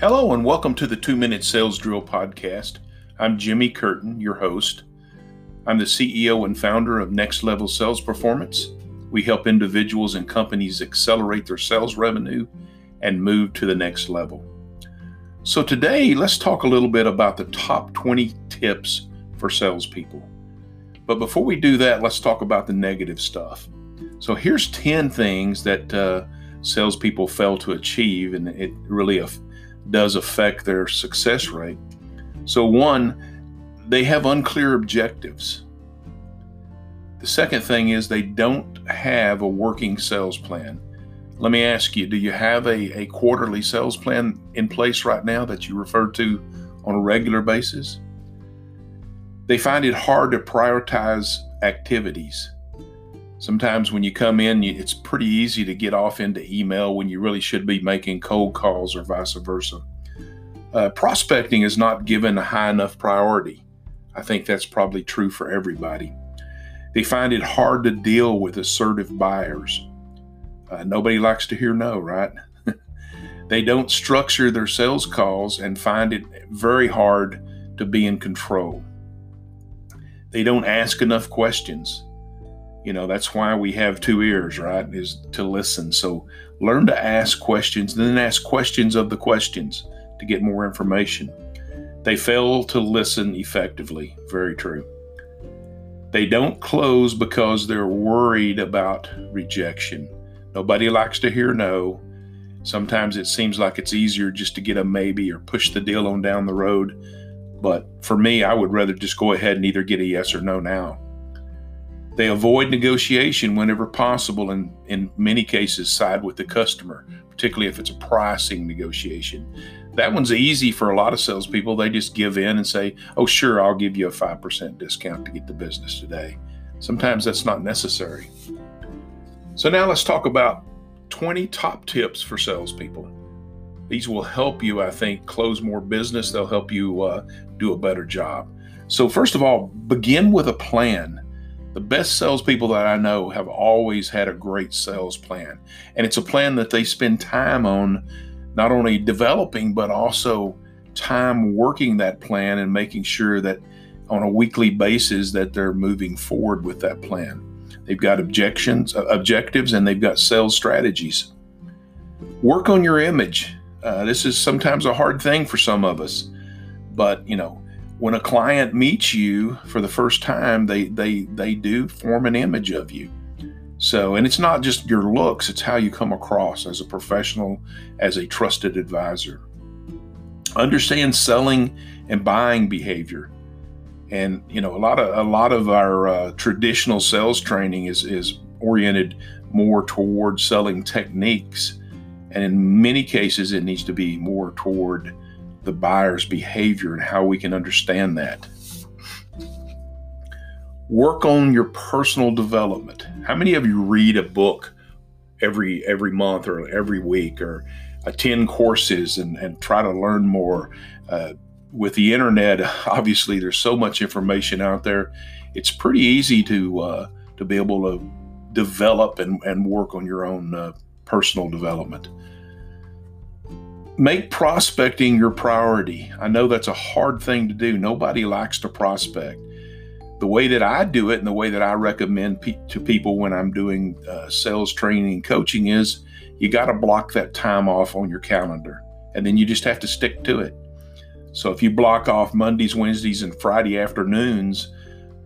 Hello, and welcome to the Two Minute Sales Drill Podcast. I'm Jimmy Curtin, your host. I'm the CEO and founder of Next Level Sales Performance. We help individuals and companies accelerate their sales revenue and move to the next level. So, today, let's talk a little bit about the top 20 tips for salespeople. But before we do that, let's talk about the negative stuff. So, here's 10 things that uh, salespeople fail to achieve, and it really does affect their success rate. So, one, they have unclear objectives. The second thing is they don't have a working sales plan. Let me ask you do you have a, a quarterly sales plan in place right now that you refer to on a regular basis? They find it hard to prioritize activities. Sometimes when you come in, it's pretty easy to get off into email when you really should be making cold calls or vice versa. Uh, prospecting is not given a high enough priority. I think that's probably true for everybody. They find it hard to deal with assertive buyers. Uh, nobody likes to hear no, right? they don't structure their sales calls and find it very hard to be in control. They don't ask enough questions. You know, that's why we have two ears, right? Is to listen. So learn to ask questions, then ask questions of the questions to get more information. They fail to listen effectively. Very true. They don't close because they're worried about rejection. Nobody likes to hear no. Sometimes it seems like it's easier just to get a maybe or push the deal on down the road. But for me, I would rather just go ahead and either get a yes or no now. They avoid negotiation whenever possible and, in many cases, side with the customer, particularly if it's a pricing negotiation. That one's easy for a lot of salespeople. They just give in and say, Oh, sure, I'll give you a 5% discount to get the business today. Sometimes that's not necessary. So, now let's talk about 20 top tips for salespeople. These will help you, I think, close more business. They'll help you uh, do a better job. So, first of all, begin with a plan. The best salespeople that I know have always had a great sales plan, and it's a plan that they spend time on, not only developing, but also time working that plan and making sure that on a weekly basis that they're moving forward with that plan. They've got objections, uh, objectives, and they've got sales strategies. Work on your image. Uh, this is sometimes a hard thing for some of us, but you know, when a client meets you for the first time, they they they do form an image of you. So, and it's not just your looks, it's how you come across as a professional, as a trusted advisor. Understand selling and buying behavior. And you know, a lot of a lot of our uh, traditional sales training is is oriented more toward selling techniques, and in many cases, it needs to be more toward the buyer's behavior and how we can understand that. Work on your personal development. How many of you read a book every every month or every week or attend courses and, and try to learn more? Uh, with the internet, obviously there's so much information out there. It's pretty easy to uh, to be able to develop and, and work on your own uh, personal development make prospecting your priority. I know that's a hard thing to do. Nobody likes to prospect. The way that I do it and the way that I recommend pe- to people when I'm doing uh, sales training and coaching is you got to block that time off on your calendar and then you just have to stick to it. So if you block off Mondays, Wednesdays, and Friday afternoons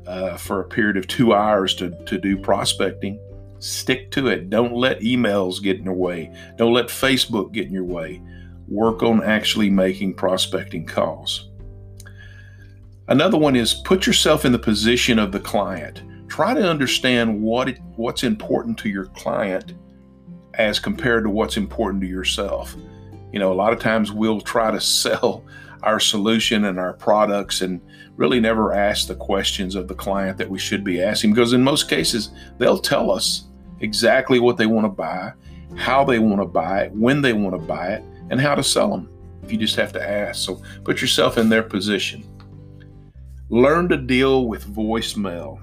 uh, for a period of two hours to, to do prospecting, stick to it. Don't let emails get in your way. Don't let Facebook get in your way work on actually making prospecting calls. Another one is put yourself in the position of the client. Try to understand what it, what's important to your client as compared to what's important to yourself. You know, a lot of times we'll try to sell our solution and our products and really never ask the questions of the client that we should be asking because in most cases they'll tell us exactly what they want to buy, how they want to buy it, when they want to buy it, and how to sell them if you just have to ask. So put yourself in their position. Learn to deal with voicemail.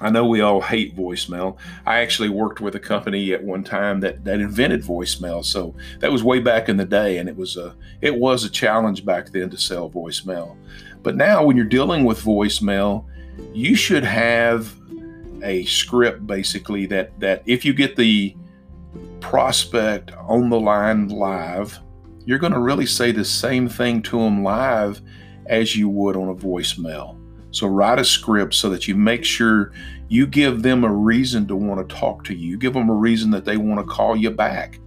I know we all hate voicemail. I actually worked with a company at one time that, that invented voicemail. So that was way back in the day, and it was a it was a challenge back then to sell voicemail. But now, when you're dealing with voicemail, you should have a script basically that that if you get the prospect on the line live, you're going to really say the same thing to them live as you would on a voicemail. So write a script so that you make sure you give them a reason to want to talk to you. You give them a reason that they want to call you back.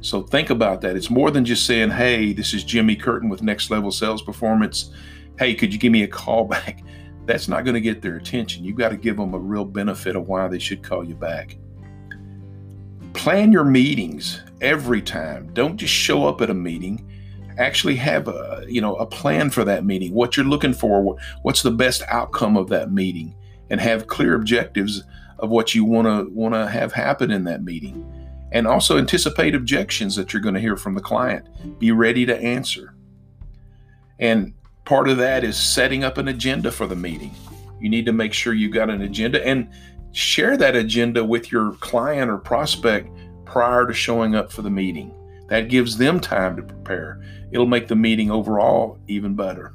So think about that. It's more than just saying, "Hey, this is Jimmy Curtin with Next Level Sales Performance. Hey, could you give me a call back?" That's not going to get their attention. You've got to give them a real benefit of why they should call you back. Plan your meetings every time. Don't just show up at a meeting. Actually have a you know a plan for that meeting. What you're looking for what's the best outcome of that meeting? And have clear objectives of what you want to want to have happen in that meeting. And also anticipate objections that you're going to hear from the client. Be ready to answer. And part of that is setting up an agenda for the meeting. You need to make sure you got an agenda. And share that agenda with your client or prospect prior to showing up for the meeting that gives them time to prepare. It'll make the meeting overall even better.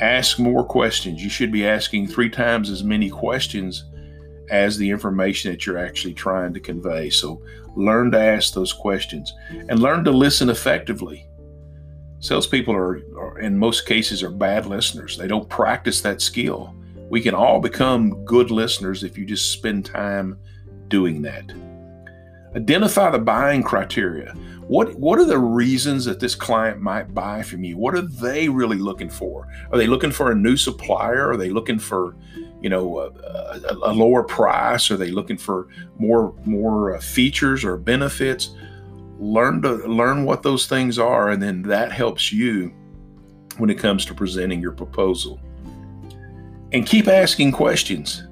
Ask more questions. You should be asking three times as many questions as the information that you're actually trying to convey. So learn to ask those questions and learn to listen effectively. Salespeople are, are, in most cases, are bad listeners. They don't practice that skill. We can all become good listeners if you just spend time doing that. Identify the buying criteria. What what are the reasons that this client might buy from you? What are they really looking for? Are they looking for a new supplier? Are they looking for, you know, a, a, a lower price? Are they looking for more more uh, features or benefits? Learn to learn what those things are, and then that helps you when it comes to presenting your proposal. And keep asking questions.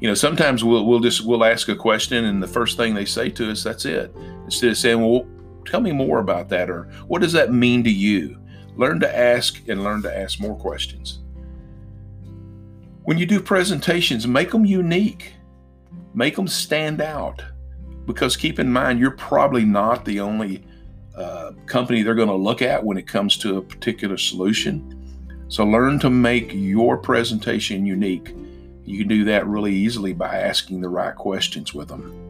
You know sometimes we'll we'll just we'll ask a question and the first thing they say to us that's it. Instead of saying well tell me more about that or what does that mean to you? Learn to ask and learn to ask more questions. When you do presentations make them unique. Make them stand out. Because keep in mind you're probably not the only uh, company they're going to look at when it comes to a particular solution so learn to make your presentation unique you can do that really easily by asking the right questions with them.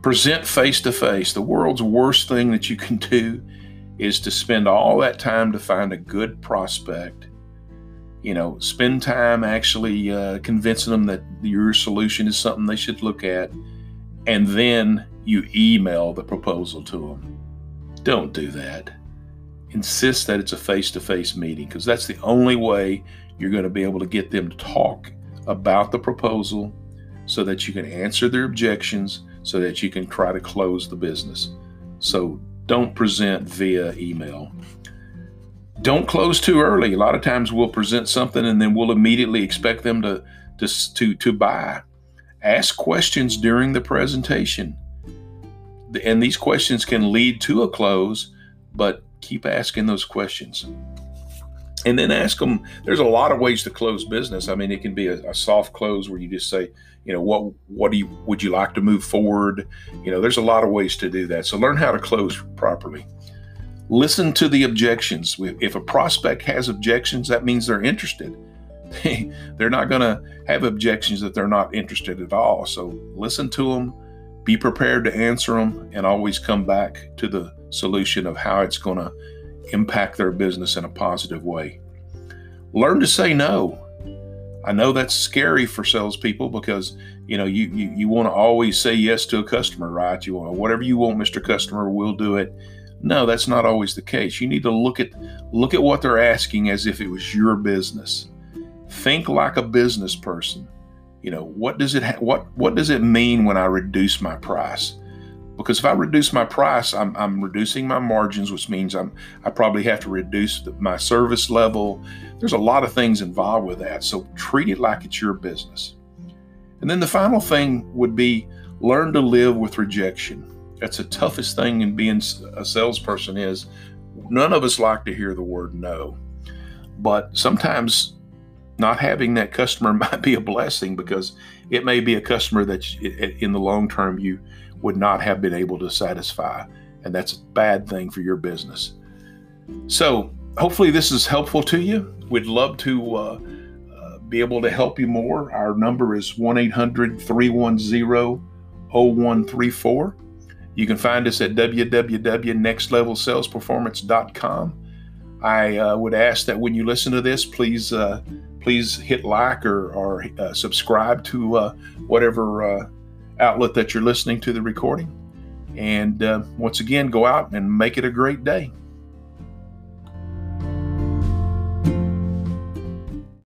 Present face to face. The world's worst thing that you can do is to spend all that time to find a good prospect. You know, spend time actually uh, convincing them that your solution is something they should look at, and then you email the proposal to them. Don't do that. Insist that it's a face to face meeting because that's the only way you're going to be able to get them to talk about the proposal so that you can answer their objections so that you can try to close the business. So don't present via email. Don't close too early. A lot of times we'll present something and then we'll immediately expect them to to to, to buy. Ask questions during the presentation. And these questions can lead to a close, but keep asking those questions. And then ask them there's a lot of ways to close business. I mean it can be a, a, soft close where you just say you know what what do you would you like to move forward? You know there's a lot of ways to do that. So learn how to close properly. Listen to the objections. If a prospect has objections that means they're interested. They're not going to have objections that they're not interested at all. So listen to them be prepared to answer them and always come back to the solution of how it's going to impact their business in a positive way. Learn to say no. I know that's scary for salespeople because you know you you, you want to always say yes to a customer, right? You want whatever you want, Mr. Customer, we'll do it. No, that's not always the case. You need to look at look at what they're asking as if it was your business. Think like a business person. You know what does it ha- what what does it mean when I reduce my price? Because if I reduce my price, I'm, I'm reducing my margins, which means I'm I probably have to reduce the, my service level. There's a lot of things involved with that. So treat it like it's your business. And then the final thing would be learn to live with rejection. That's the toughest thing in being a salesperson is none of us like to hear the word no. But sometimes not having that customer might be a blessing because it may be a customer that in the long term you would not have been able to satisfy. And that's a bad thing for your business. So, hopefully, this is helpful to you. We'd love to uh, uh, be able to help you more. Our number is 1 800 310 0134. You can find us at www.nextlevelsalesperformance.com. I uh, would ask that when you listen to this, please uh, please hit like or, or uh, subscribe to uh, whatever uh, outlet that you're listening to the recording. And uh, once again, go out and make it a great day.